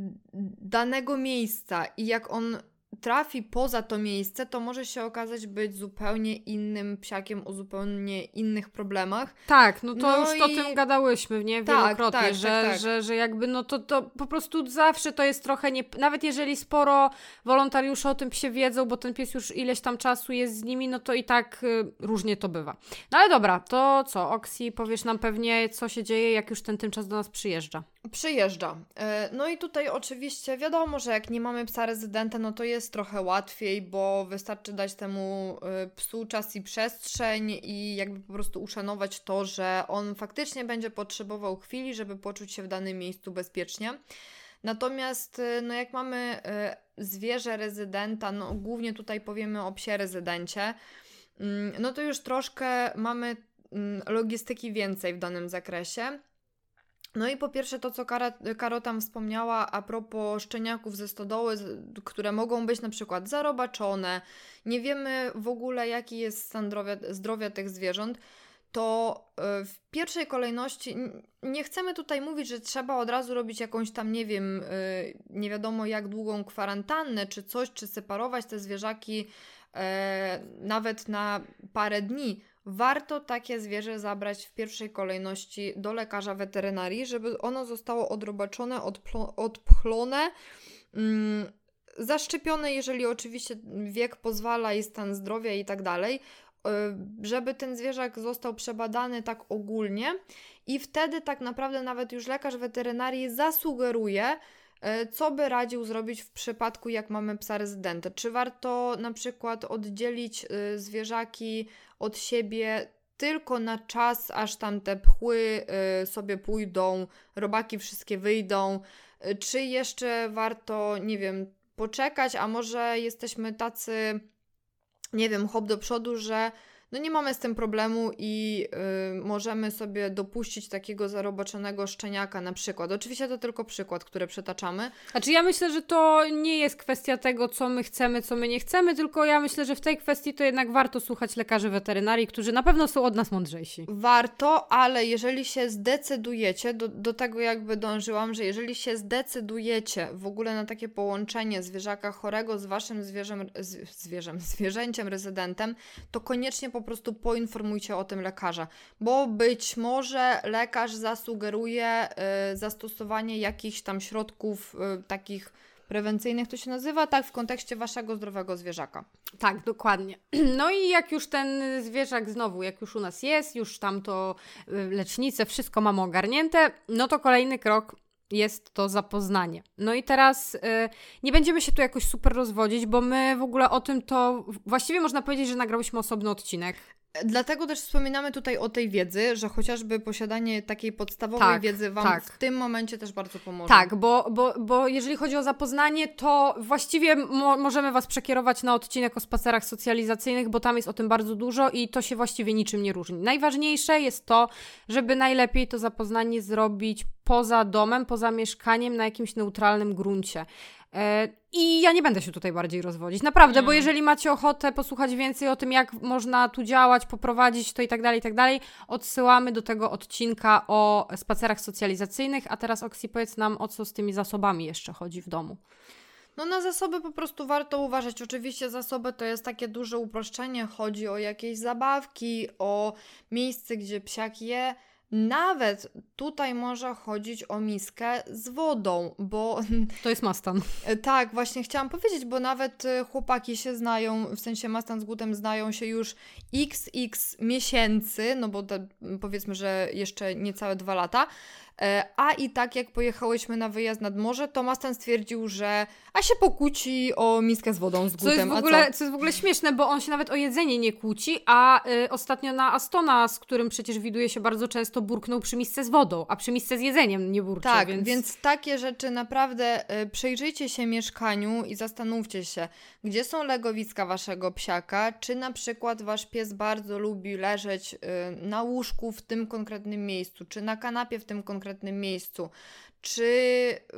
danego miejsca i jak on trafi poza to miejsce, to może się okazać być zupełnie innym psiakiem o zupełnie innych problemach. Tak, no to no już i... o tym gadałyśmy, nie? Tak, Wielokrotnie, tak, tak, że, tak, tak. Że, że jakby no to, to po prostu zawsze to jest trochę nie... Nawet jeżeli sporo wolontariuszy o tym psie wiedzą, bo ten pies już ileś tam czasu jest z nimi, no to i tak y, różnie to bywa. No ale dobra, to co? Oksi, powiesz nam pewnie, co się dzieje, jak już ten tymczas do nas przyjeżdża. Przyjeżdża. E, no i tutaj oczywiście wiadomo, że jak nie mamy psa rezydenta, no to jest trochę łatwiej, bo wystarczy dać temu e, psu czas i przestrzeń i jakby po prostu uszanować to, że on faktycznie będzie potrzebował chwili, żeby poczuć się w danym miejscu bezpiecznie. Natomiast e, no jak mamy zwierzę rezydenta, no głównie tutaj powiemy o psie rezydencie, mm, no to już troszkę mamy mm, logistyki więcej w danym zakresie. No i po pierwsze to, co Kara, Karo tam wspomniała a propos szczeniaków ze stodoły, które mogą być na przykład zarobaczone, nie wiemy w ogóle jaki jest stan zdrowia, zdrowia tych zwierząt, to e, w pierwszej kolejności nie chcemy tutaj mówić, że trzeba od razu robić jakąś tam, nie wiem, e, nie wiadomo jak długą kwarantannę czy coś, czy separować te zwierzaki e, nawet na parę dni warto takie zwierzę zabrać w pierwszej kolejności do lekarza weterynarii, żeby ono zostało odrobaczone, odpchlone, mm, zaszczepione, jeżeli oczywiście wiek pozwala i stan zdrowia i tak dalej, y, żeby ten zwierzak został przebadany tak ogólnie i wtedy tak naprawdę nawet już lekarz weterynarii zasugeruje, co by radził zrobić w przypadku, jak mamy psa rezydenta? Czy warto na przykład oddzielić y, zwierzaki od siebie tylko na czas, aż tam te pchły y, sobie pójdą, robaki wszystkie wyjdą, czy jeszcze warto, nie wiem, poczekać, a może jesteśmy tacy, nie wiem, hop do przodu, że no nie mamy z tym problemu i y, możemy sobie dopuścić takiego zaroboczonego szczeniaka na przykład. Oczywiście to tylko przykład, który przetaczamy. Znaczy ja myślę, że to nie jest kwestia tego, co my chcemy, co my nie chcemy, tylko ja myślę, że w tej kwestii to jednak warto słuchać lekarzy weterynarii, którzy na pewno są od nas mądrzejsi. Warto, ale jeżeli się zdecydujecie, do, do tego jakby dążyłam, że jeżeli się zdecydujecie w ogóle na takie połączenie zwierzaka chorego z waszym zwierzem, z, zwierzem, zwierzęciem rezydentem, to koniecznie po po prostu poinformujcie o tym lekarza, bo być może lekarz zasugeruje y, zastosowanie jakichś tam środków y, takich prewencyjnych to się nazywa, tak, w kontekście waszego zdrowego zwierzaka. Tak, dokładnie. No i jak już ten zwierzak znowu, jak już u nas jest, już tam to y, lecznice, wszystko mamy ogarnięte, no to kolejny krok jest to zapoznanie. No i teraz y, nie będziemy się tu jakoś super rozwodzić, bo my w ogóle o tym to właściwie można powiedzieć, że nagrałyśmy osobny odcinek. Dlatego też wspominamy tutaj o tej wiedzy, że chociażby posiadanie takiej podstawowej tak, wiedzy Wam tak. w tym momencie też bardzo pomoże. Tak, bo, bo, bo jeżeli chodzi o zapoznanie, to właściwie mo możemy Was przekierować na odcinek o spacerach socjalizacyjnych, bo tam jest o tym bardzo dużo i to się właściwie niczym nie różni. Najważniejsze jest to, żeby najlepiej to zapoznanie zrobić poza domem, poza mieszkaniem, na jakimś neutralnym gruncie. E, I ja nie będę się tutaj bardziej rozwodzić. Naprawdę, mm. bo jeżeli macie ochotę posłuchać więcej o tym, jak można tu działać, poprowadzić to i tak dalej, i tak dalej, odsyłamy do tego odcinka o spacerach socjalizacyjnych. A teraz, Oksi, powiedz nam, o co z tymi zasobami jeszcze chodzi w domu. No na zasoby po prostu warto uważać. Oczywiście zasoby to jest takie duże uproszczenie. Chodzi o jakieś zabawki, o miejsce, gdzie psiak je nawet tutaj może chodzić o miskę z wodą, bo. To jest mastan. Tak, właśnie chciałam powiedzieć, bo nawet y, chłopaki się znają, w sensie mastan z gutem znają się już xx miesięcy, no bo te, powiedzmy, że jeszcze niecałe dwa lata. E, a i tak jak pojechałyśmy na wyjazd nad morze, to Mastan stwierdził, że a się pokłóci o miskę z wodą z gutem. Co jest w ogóle, co? co jest w ogóle śmieszne, bo on się nawet o jedzenie nie kłóci, a y, ostatnio na Astona, z którym przecież widuje się bardzo często, burknął przy misce z wodą, a przy misce z jedzeniem nie burczy. Tak, więc... więc takie rzeczy naprawdę y, przyjrzyjcie się mieszkaniu i zastanówcie się, gdzie są legowiska waszego psiaka, czy na przykład wasz pies bardzo lubi leżeć y, na łóżku w tym konkretnym miejscu, czy na kanapie w tym konkretnym miejscu, czy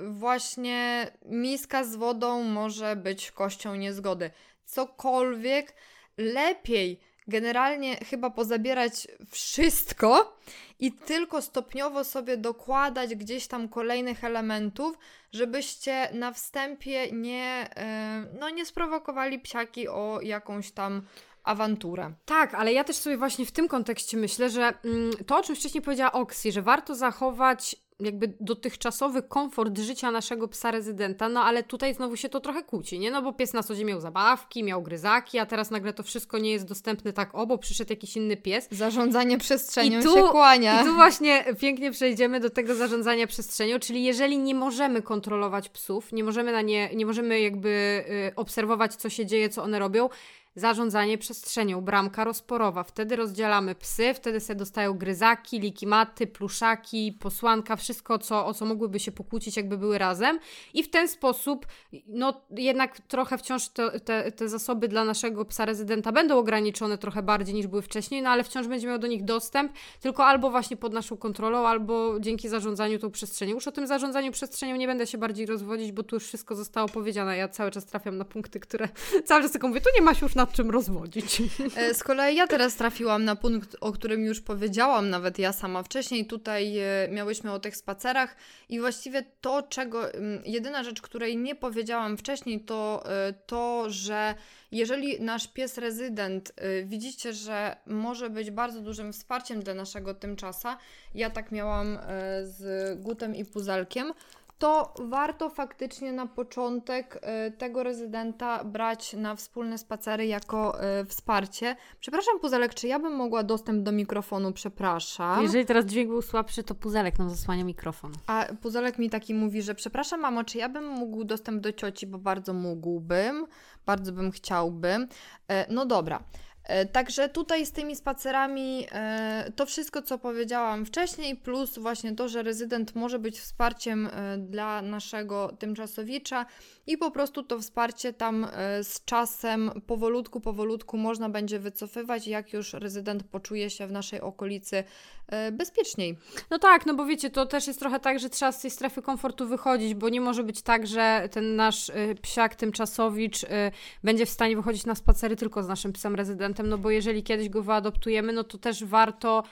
właśnie miska z wodą może być kością niezgody. Cokolwiek, lepiej generalnie chyba pozabierać wszystko i tylko stopniowo sobie dokładać gdzieś tam kolejnych elementów, żebyście na wstępie nie, e, no, nie sprowokowali psiaki o jakąś tam awanturę. Tak, ale ja też sobie właśnie w tym kontekście myślę, że mm, to, o czym wcześniej powiedziała Oksy, że warto zachować jakby dotychczasowy komfort życia naszego psa rezydenta, no ale tutaj znowu się to trochę kłóci, nie? No bo pies na co dzień miał zabawki, miał gryzaki, a teraz nagle to wszystko nie jest dostępne tak obo, przyszedł jakiś inny pies. Zarządzanie przestrzenią I tu, się kłania. I tu właśnie pięknie przejdziemy do tego zarządzania przestrzenią, czyli jeżeli nie możemy kontrolować psów, nie możemy na nie, nie możemy jakby y, obserwować co się dzieje, co one robią, zarządzanie przestrzenią, bramka rozporowa. Wtedy rozdzielamy psy, wtedy sobie dostają gryzaki, likimaty, pluszaki, posłanka, wszystko, co, o co mogłyby się pokłócić, jakby były razem. I w ten sposób, no jednak trochę wciąż te, te, te zasoby dla naszego psa rezydenta będą ograniczone trochę bardziej niż były wcześniej, no ale wciąż będzie miał do nich dostęp, tylko albo właśnie pod naszą kontrolą, albo dzięki zarządzaniu tą przestrzenią. Już o tym zarządzaniu przestrzenią nie będę się bardziej rozwodzić, bo tu już wszystko zostało powiedziane. Ja cały czas trafiam na punkty, które cały czas tylko mówię, tu nie masz już na nad czym rozwodzić. E, z kolei ja teraz trafiłam na punkt, o którym już powiedziałam nawet ja sama wcześniej. Tutaj e, miałyśmy o tych spacerach i właściwie to, czego, jedyna rzecz, której nie powiedziałam wcześniej, to e, to, że jeżeli nasz pies rezydent widzicie, że może być bardzo dużym wsparciem dla naszego tymczasa, ja tak miałam z Gutem i Puzelkiem, to warto faktycznie na początek e, tego rezydenta brać na wspólne spacery jako e, wsparcie. Przepraszam, Puzelek, czy ja bym mogła dostęp do mikrofonu? Przepraszam. Jeżeli teraz dźwięk był słabszy, to Puzelek nam zasłania mikrofon. A Puzelek mi taki mówi, że przepraszam, mamo, czy ja bym mógł dostęp do cioci, bo bardzo mógłbym, bardzo bym chciałbym. E, no dobra. E, także tutaj z tymi spacerami e, to wszystko, co powiedziałam wcześniej, plus właśnie to, że rezydent może być wsparciem e, dla naszego tymczasowicza i po prostu to wsparcie tam z czasem powolutku, powolutku można będzie wycofywać, jak już rezydent poczuje się w naszej okolicy bezpieczniej. No tak, no bo wiecie, to też jest trochę tak, że trzeba z tej strefy komfortu wychodzić, bo nie może być tak, że ten nasz psiak tymczasowicz będzie w stanie wychodzić na spacery tylko z naszym psem rezydentem no bo jeżeli kiedyś go wyadoptujemy, no to też warto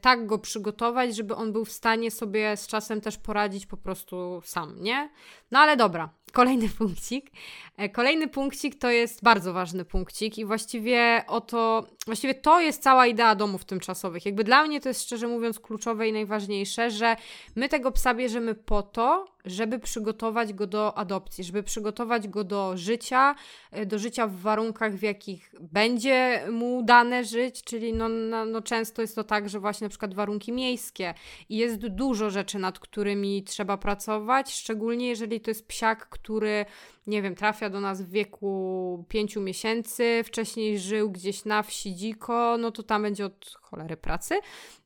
tak go przygotować, żeby on był w stanie sobie z czasem też poradzić po prostu sam, nie? No ale dobra, kolejny punkcik. E, kolejny punkcik to jest bardzo ważny punkcik i właściwie oto, właściwie to jest cała idea domów tymczasowych. Jakby dla mnie to jest szczerze mówiąc kluczowe i najważniejsze, że my tego psa bierzemy po to, żeby przygotować go do adopcji, żeby przygotować go do życia, e, do życia w warunkach, w jakich będzie mu dane żyć, czyli no, no, no, często jest to tak, że właśnie na przykład warunki miejskie i jest dużo rzeczy, nad którymi trzeba pracować, szczególnie jeżeli to jest psiak, który nie wiem, trafia do nas w wieku pięciu miesięcy, wcześniej żył gdzieś na wsi dziko, no to tam będzie od cholery pracy.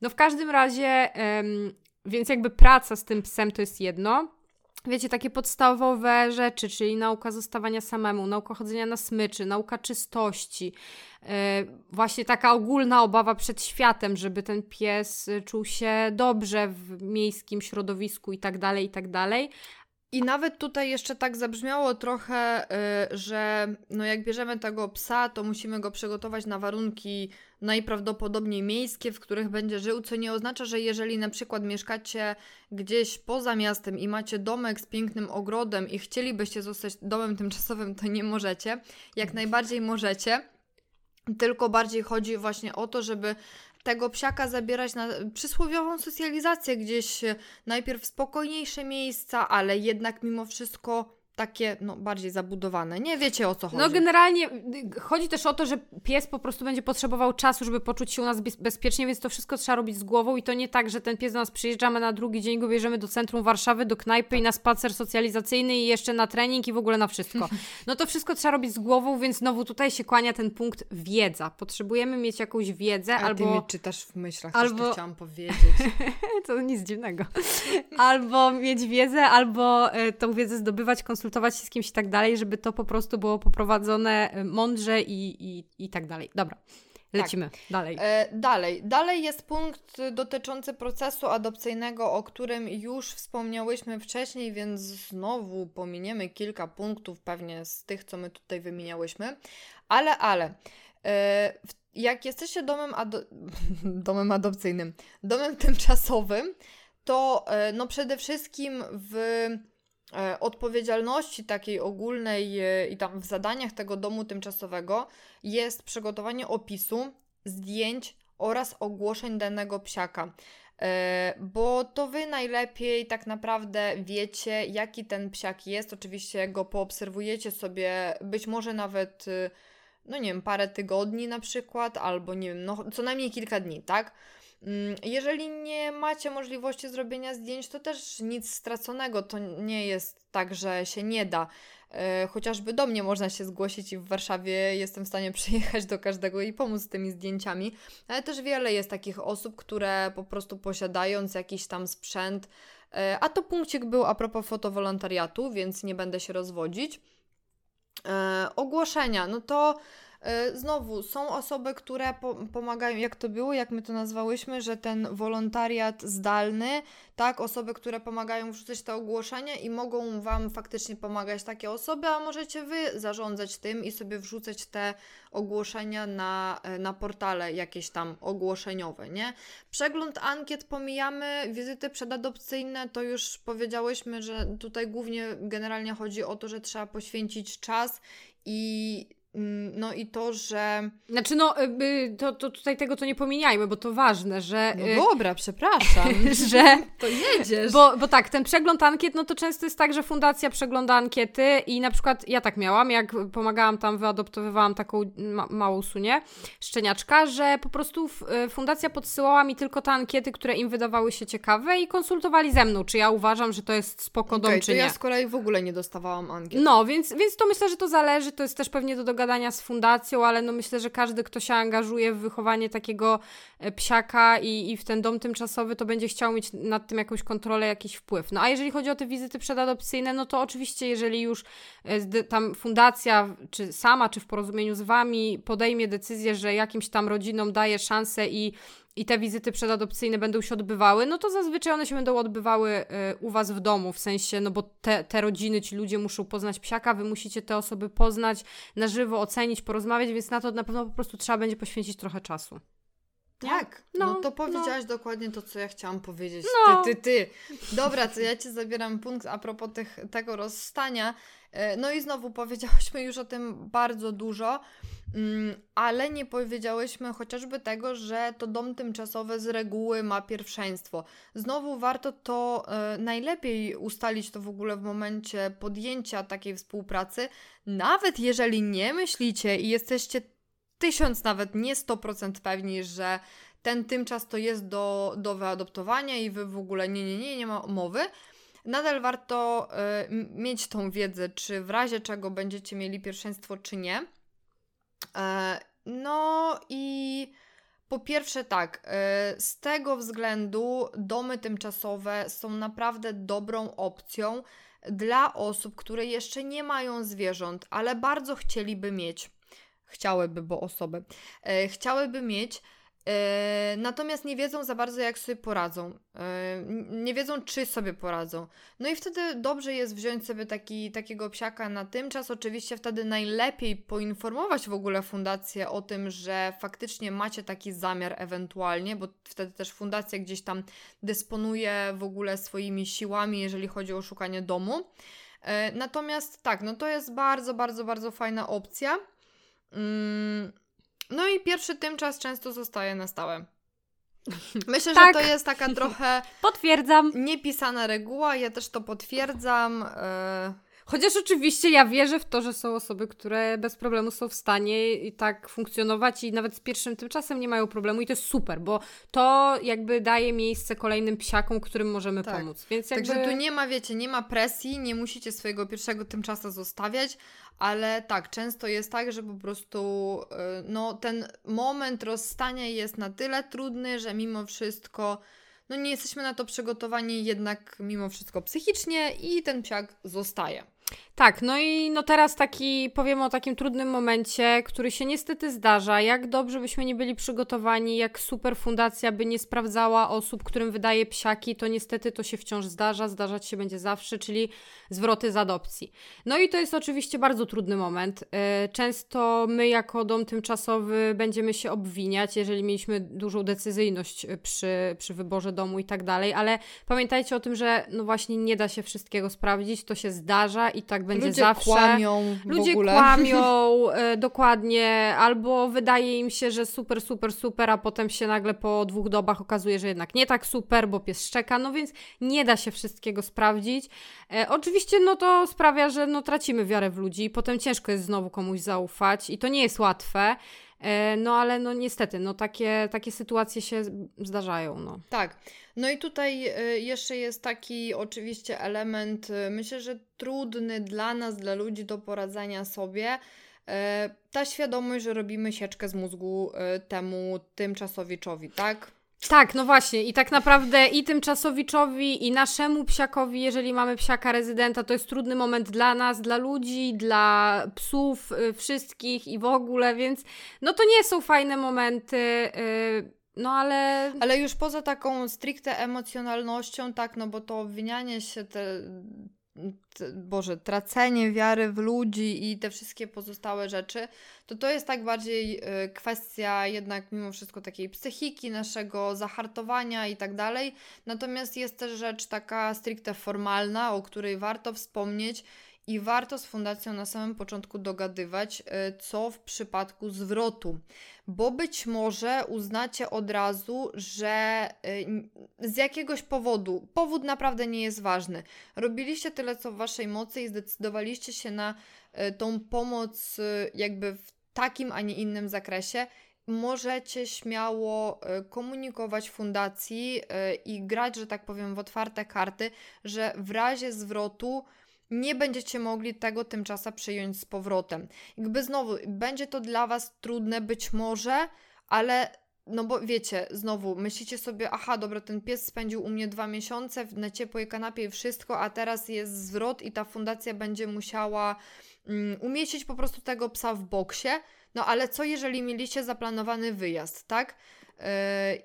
No w każdym razie, więc jakby praca z tym psem to jest jedno, wiecie, takie podstawowe rzeczy, czyli nauka zostawania samemu, nauka chodzenia na smyczy, nauka czystości, yy, właśnie taka ogólna obawa przed światem, żeby ten pies czuł się dobrze w miejskim środowisku i tak dalej, i tak dalej, i nawet tutaj jeszcze tak zabrzmiało trochę, yy, że no jak bierzemy tego psa, to musimy go przygotować na warunki najprawdopodobniej miejskie, w których będzie żył, co nie oznacza, że jeżeli na przykład mieszkacie gdzieś poza miastem i macie domek z pięknym ogrodem i chcielibyście zostać domem tymczasowym, to nie możecie. Jak najbardziej możecie. Tylko bardziej chodzi właśnie o to, żeby tego psiaka zabierać na przysłowiową socjalizację gdzieś najpierw w spokojniejsze miejsca, ale jednak mimo wszystko takie no, bardziej zabudowane. Nie wiecie o co chodzi. No generalnie y, chodzi też o to, że pies po prostu będzie potrzebował czasu, żeby poczuć się u nas bezpiecznie, więc to wszystko trzeba robić z głową i to nie tak, że ten pies do nas przyjeżdżamy na drugi dzień, go bierzemy do centrum Warszawy, do knajpy i na spacer socjalizacyjny i jeszcze na trening i w ogóle na wszystko. No to wszystko trzeba robić z głową, więc znowu tutaj się kłania ten punkt wiedza. Potrzebujemy mieć jakąś wiedzę albo... ty mi czytasz w myślach, albo... coś chciałam powiedzieć. to nic dziwnego. albo mieć wiedzę, albo e, tą wiedzę zdobywać, konsultować konsultować się z kimś i tak dalej, żeby to po prostu było poprowadzone y, mądrze i, i, i tak dalej. Dobra. Lecimy tak. dalej. E, dalej. Dalej jest punkt dotyczący procesu adopcyjnego, o którym już wspomniałyśmy wcześniej, więc znowu pominiemy kilka punktów, pewnie z tych, co my tutaj wymieniałyśmy. Ale, ale. E, jak jesteście domem, ado domem adopcyjnym, domem tymczasowym, to e, no przede wszystkim w odpowiedzialności takiej ogólnej e, i tam w zadaniach tego domu tymczasowego jest przygotowanie opisu, zdjęć oraz ogłoszeń danego psiaka. E, bo to wy najlepiej tak naprawdę wiecie, jaki ten psiak jest. Oczywiście go poobserwujecie sobie, być może nawet, no nie wiem, parę tygodni na przykład, albo nie wiem, no co najmniej kilka dni, tak? Mm, jeżeli nie macie możliwości zrobienia zdjęć, to też nic straconego. To nie jest tak, że się nie da. E, chociażby do mnie można się zgłosić i w Warszawie jestem w stanie przyjechać do każdego i pomóc z tymi zdjęciami. Ale też wiele jest takich osób, które po prostu posiadając jakiś tam sprzęt, e, a to punkcik był a propos fotowolontariatu, więc nie będę się rozwodzić. E, ogłoszenia, no to znowu, są osoby, które po pomagają, jak to było, jak my to nazwałyśmy, że ten wolontariat zdalny, tak, osoby, które pomagają wrzucać te ogłoszenia i mogą Wam faktycznie pomagać takie osoby, a możecie Wy zarządzać tym i sobie wrzucać te ogłoszenia na, e, na portale jakieś tam ogłoszeniowe, nie? Przegląd ankiet pomijamy, wizyty przedadopcyjne to już powiedziałyśmy, że tutaj głównie generalnie chodzi o to, że trzeba poświęcić czas i no i to, że. Znaczy, no, y, y, to, to tutaj tego to nie pomijajmy, bo to ważne, że. No y, dobra, przepraszam. że. To jedziesz. Bo, bo tak, ten przegląd ankiet, no to często jest tak, że fundacja przegląda ankiety i na przykład ja tak miałam, jak pomagałam tam, wyadoptowywałam taką ma małą sunię, szczeniaczka, że po prostu fundacja podsyłała mi tylko te ankiety, które im wydawały się ciekawe i konsultowali ze mną, czy ja uważam, że to jest spoko okay, dom, czy nie. ja z kolei w ogóle nie dostawałam ankiet. No, więc, więc to myślę, że to zależy, to jest też pewnie do gadania z fundacją, ale no myślę, że każdy, kto się angażuje w wychowanie takiego e, psiaka i, i w ten dom tymczasowy, to będzie chciał mieć nad tym jakąś kontrolę, jakiś wpływ. No a jeżeli chodzi o te wizyty przedadopcyjne, no to oczywiście, jeżeli już e, tam fundacja, czy sama, czy w porozumieniu z Wami podejmie decyzję, że jakimś tam rodzinom daje szansę i i te wizyty przedadopcyjne będą się odbywały, no to zazwyczaj one się będą odbywały y, u Was w domu, w sensie, no bo te, te rodziny, ci ludzie muszą poznać psiaka, Wy musicie te osoby poznać, na żywo ocenić, porozmawiać, więc na to na pewno po prostu trzeba będzie poświęcić trochę czasu. Tak, no, no to powiedziałaś no. dokładnie to, co ja chciałam powiedzieć. No. Ty, ty, ty. Dobra, to ja Ci zabieram punkt a propos tych, tego rozstania. E, no i znowu powiedziałyśmy już o tym bardzo dużo. Mm, ale nie powiedziałyśmy chociażby tego, że to dom tymczasowy z reguły ma pierwszeństwo. Znowu warto to e, najlepiej ustalić to w ogóle w momencie podjęcia takiej współpracy, nawet jeżeli nie myślicie i jesteście tysiąc, nawet nie 100% pewni, że ten tymczas to jest do, do wyadoptowania i wy w ogóle nie, nie, nie, nie ma mowy. Nadal warto y, mieć tą wiedzę, czy w razie czego będziecie mieli pierwszeństwo, czy nie. E, no i po pierwsze, tak, e, z tego względu domy tymczasowe są naprawdę dobrą opcją dla osób, które jeszcze nie mają zwierząt, ale bardzo chcieliby mieć. Chciałyby, bo osoby. E, chciałyby mieć natomiast nie wiedzą za bardzo, jak sobie poradzą. E, nie wiedzą, czy sobie poradzą. No i wtedy dobrze jest wziąć sobie taki, takiego psiaka na tym czas. Oczywiście wtedy najlepiej poinformować w ogóle fundację o tym, że faktycznie macie taki zamiar ewentualnie, bo wtedy też fundacja gdzieś tam dysponuje w ogóle swoimi siłami, jeżeli chodzi o szukanie domu. E, natomiast tak, no to jest bardzo, bardzo, bardzo fajna opcja. Mm no i pierwszy tymczas często zostaje na stałe. Myślę, tak. że to jest taka trochę. Potwierdzam. Niepisana reguła, ja też to potwierdzam. Yy... Chociaż oczywiście ja wierzę w to, że są osoby, które bez problemu są w stanie i tak funkcjonować i nawet z pierwszym tymczasem nie mają problemu i to jest super, bo to jakby daje miejsce kolejnym psiakom, którym możemy tak. pomóc. Więc jakby... Także tu nie ma, wiecie, nie ma presji, nie musicie swojego pierwszego tymczasa zostawiać, ale tak, często jest tak, że po prostu y, no, ten moment rozstania jest na tyle trudny, że mimo wszystko no nie jesteśmy na to przygotowani jednak mimo wszystko psychicznie i ten psiak zostaje. Tak, no i no teraz taki, powiemy o takim trudnym momencie, który się niestety zdarza. Jak dobrze byśmy nie byli przygotowani, jak super fundacja by nie sprawdzała osób, którym wydaje psiaki, to niestety to się wciąż zdarza, zdarzać się będzie zawsze, czyli zwroty z adopcji. No i to jest oczywiście bardzo trudny moment. Y, często my jako dom tymczasowy będziemy się obwiniać, jeżeli mieliśmy dużą decyzyjność przy, przy wyborze domu i tak dalej, ale pamiętajcie o tym, że no właśnie nie da się wszystkiego sprawdzić, to się zdarza i tak będzie Ludzie zawsze. Kłamią Ludzie kłamią e, dokładnie, albo wydaje im się, że super, super, super, a potem się nagle po dwóch dobach okazuje, że jednak nie tak super, bo pies szczeka, no więc nie da się wszystkiego sprawdzić. E, oczywiście no to sprawia, że no tracimy wiarę w ludzi potem ciężko jest znowu komuś zaufać i to nie jest łatwe. E, no ale no niestety, no takie, takie sytuacje się zdarzają. No. Tak. No i tutaj y, jeszcze jest taki oczywiście element, y, myślę, że trudny dla nas, dla ludzi do poradzenia sobie. Ta świadomość, że robimy sieczkę z mózgu temu tymczasowiczowi, tak? Tak, no właśnie. I tak naprawdę i tymczasowiczowi, i naszemu psiakowi, jeżeli mamy psiaka rezydenta, to jest trudny moment dla nas, dla ludzi, dla psów, wszystkich i w ogóle, więc no to nie są fajne momenty. No ale. Ale już poza taką stricte emocjonalnością, tak, no bo to obwinianie się, te, Boże, tracenie wiary w ludzi i te wszystkie pozostałe rzeczy, to to jest tak bardziej y, kwestia jednak mimo wszystko takiej psychiki, naszego zahartowania i tak dalej. Natomiast jest też rzecz taka stricte formalna, o której warto wspomnieć i warto z fundacją na samym początku dogadywać, y, co w przypadku zwrotu, bo być może uznacie od razu, że y, z jakiegoś powodu, powód naprawdę nie jest ważny, robiliście tyle, co w waszej mocy i zdecydowaliście się na y, tą pomoc, jakby w takim, a nie innym zakresie. Możecie śmiało komunikować fundacji i grać, że tak powiem, w otwarte karty, że w razie zwrotu nie będziecie mogli tego tymczasem przyjąć z powrotem. Jakby znowu, będzie to dla Was trudne być może, ale no bo wiecie, znowu myślicie sobie, aha, dobra, ten pies spędził u mnie dwa miesiące na ciepłej kanapie i wszystko, a teraz jest zwrot i ta fundacja będzie musiała um, umieścić po prostu tego psa w boksie. No ale co jeżeli mieliście zaplanowany wyjazd, tak? Yy,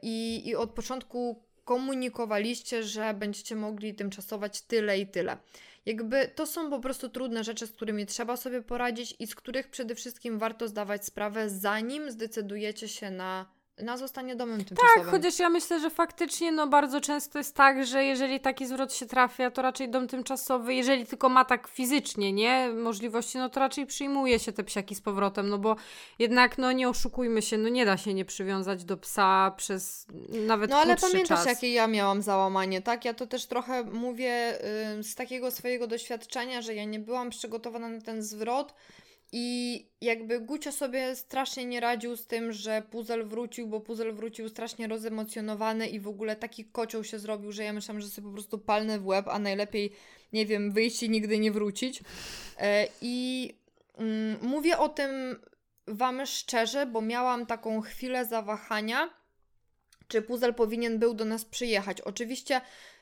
i, I od początku komunikowaliście, że będziecie mogli tymczasować tyle i tyle. Jakby to są po prostu trudne rzeczy, z którymi trzeba sobie poradzić i z których przede wszystkim warto zdawać sprawę, zanim zdecydujecie się na na zostanie domem tymczasowym. Tak, chociaż ja myślę, że faktycznie no bardzo często jest tak, że jeżeli taki zwrot się trafia, to raczej dom tymczasowy, jeżeli tylko ma tak fizycznie, nie, możliwości, no to raczej przyjmuje się te psiaki z powrotem, no bo jednak, no nie oszukujmy się, no nie da się nie przywiązać do psa przez nawet No ale pamiętasz, czas. jakie ja miałam załamanie, tak? Ja to też trochę mówię yy, z takiego swojego doświadczenia, że ja nie byłam przygotowana na ten zwrot, i jakby Gucio sobie strasznie nie radził z tym, że Puzel wrócił, bo Puzel wrócił strasznie rozemocjonowany i w ogóle taki kocioł się zrobił, że ja myślałam, że sobie po prostu palnę w łeb, a najlepiej, nie wiem, wyjść i nigdy nie wrócić. E, I mm, mówię o tym Wam szczerze, bo miałam taką chwilę zawahania, czy Puzel powinien był do nas przyjechać. Oczywiście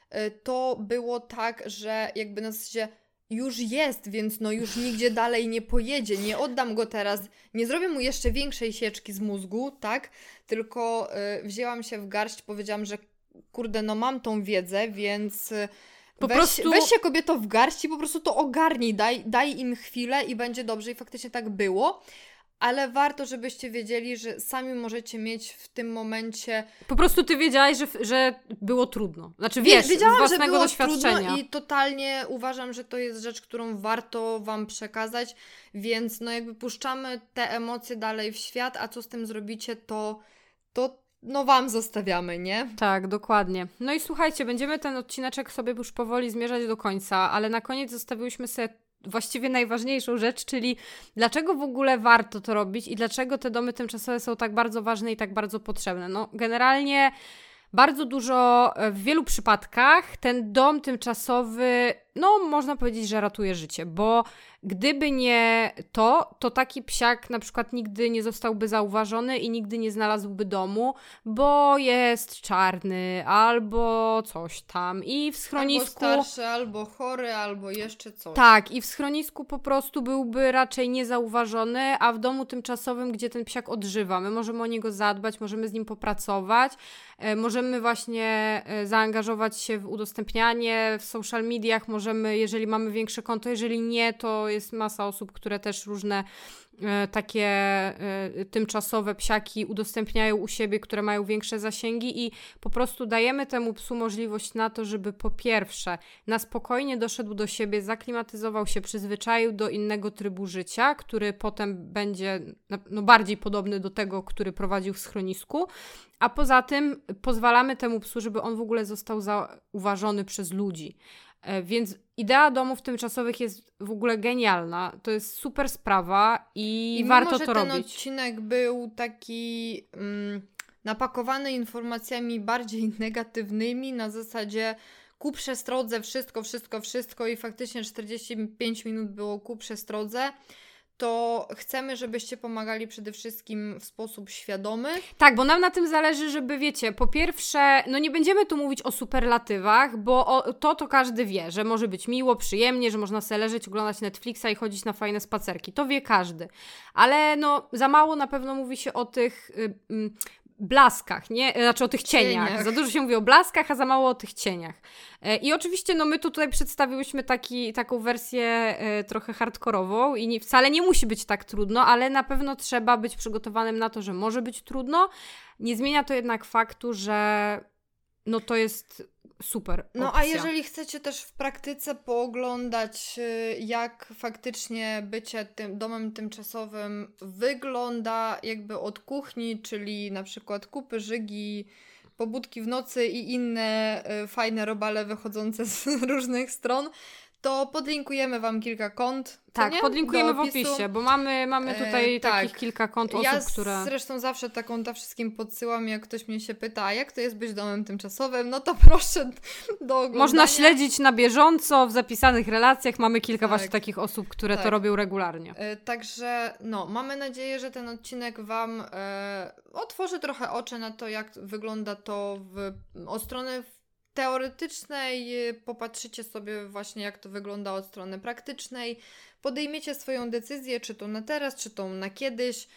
e, to było tak, że jakby nas się już jest, więc no już nigdzie dalej nie pojedzie, nie oddam go teraz, nie zrobię mu jeszcze większej sieczki z mózgu, tak? Tylko y, wzięłam się w garść, powiedziałam, że kurde, no mam tą wiedzę, więc y, po weź, prostu... weź się kobieto w garść i po prostu to ogarnij, daj, daj im chwilę i będzie dobrze. I faktycznie tak było ale warto, żebyście wiedzieli, że sami możecie mieć w tym momencie. Po prostu ty wiedziałaś, że, że było trudno. Znaczy wiesz, Wiedziałam, z własnego że było doświadczenia. Trudno I totalnie uważam, że to jest rzecz, którą warto wam przekazać, więc no jakby puszczamy te emocje dalej w świat, a co z tym zrobicie, to to no wam zostawiamy, nie? Tak, dokładnie. No i słuchajcie, będziemy ten odcineczek sobie już powoli zmierzać do końca, ale na koniec zostawiłyśmy sobie właściwie najważniejszą rzecz, czyli dlaczego w ogóle warto to robić i dlaczego te domy tymczasowe są tak bardzo ważne i tak bardzo potrzebne. No, generalnie bardzo dużo, e, w wielu przypadkach ten dom tymczasowy, no można powiedzieć, że ratuje życie, bo Gdyby nie to, to taki psiak na przykład nigdy nie zostałby zauważony i nigdy nie znalazłby domu, bo jest czarny albo coś tam. I w schronisku. Albo starszy, albo chory, albo jeszcze coś. Tak, i w schronisku po prostu byłby raczej niezauważony, a w domu tymczasowym, gdzie ten psiak odżywa, my możemy o niego zadbać, możemy z nim popracować, e, możemy właśnie e, zaangażować się w udostępnianie w social mediach, możemy, jeżeli mamy większe konto, jeżeli nie, to jest masa osób, które też różne e, takie e, tymczasowe psiaki udostępniają u siebie, które mają większe zasięgi i po prostu dajemy temu psu możliwość na to, żeby po pierwsze na spokojnie doszedł do siebie, zaklimatyzował się, przyzwyczaił do innego trybu życia, który potem będzie no, bardziej podobny do tego, który prowadził w schronisku, a poza tym pozwalamy temu psu, żeby on w ogóle został zauważony przez ludzi. E, więc idea domów tymczasowych jest w ogóle genialna. To jest super sprawa i, I warto to robić. ten odcinek był taki mm, napakowany informacjami bardziej negatywnymi na zasadzie ku przestrodze wszystko, wszystko, wszystko i faktycznie 45 minut było ku przestrodze to chcemy, żebyście pomagali przede wszystkim w sposób świadomy. Tak, bo nam na tym zależy, żeby wiecie, po pierwsze, no nie będziemy tu mówić o superlatywach, bo o, to to każdy wie, że może być miło, przyjemnie, że można sobie leżeć, oglądać Netflixa i chodzić na fajne spacerki. To wie każdy. Ale no za mało na pewno mówi się o tych y, y, blaskach, nie? Znaczy o tych cieniach. cieniach. Za dużo się mówi o blaskach, a za mało o tych cieniach. E, I oczywiście, no my tutaj przedstawiłyśmy taki, taką wersję e, trochę hardkorową i nie, wcale nie musi być tak trudno, ale na pewno trzeba być przygotowanym na to, że może być trudno. Nie zmienia to jednak faktu, że no to jest super. No opcja. a jeżeli chcecie też w praktyce pooglądać, y, jak faktycznie bycie tym domem tymczasowym wygląda, jakby od kuchni, czyli na przykład kupy żygi, pobudki w nocy i inne y, fajne robale wychodzące z różnych stron, to podlinkujemy Wam kilka kont. Tak, nie? podlinkujemy w opisie, bo mamy, mamy tutaj e, takich tak. kilka kont osób, ja które... Ja zresztą zawsze te konta wszystkim podsyłam, jak ktoś mnie się pyta, a jak to jest być domem tymczasowym, no to proszę do oglądania. Można śledzić na bieżąco, w zapisanych relacjach mamy kilka tak. właśnie takich osób, które tak. to robią regularnie. E, także no, mamy nadzieję, że ten odcinek Wam e, otworzy trochę oczy na to, jak wygląda to w, od strony teoretycznej y, popatrzycie sobie właśnie, jak to wygląda od strony praktycznej, podejmiecie swoją decyzję, czy to na teraz, czy to na kiedyś.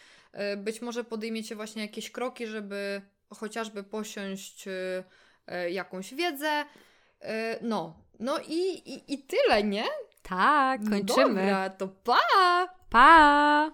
Y, być może podejmiecie właśnie jakieś kroki, żeby chociażby posiąść y, jakąś wiedzę. No, no i, i, i tyle, nie? Tak, kończymy. Dobra, to pa! Pa!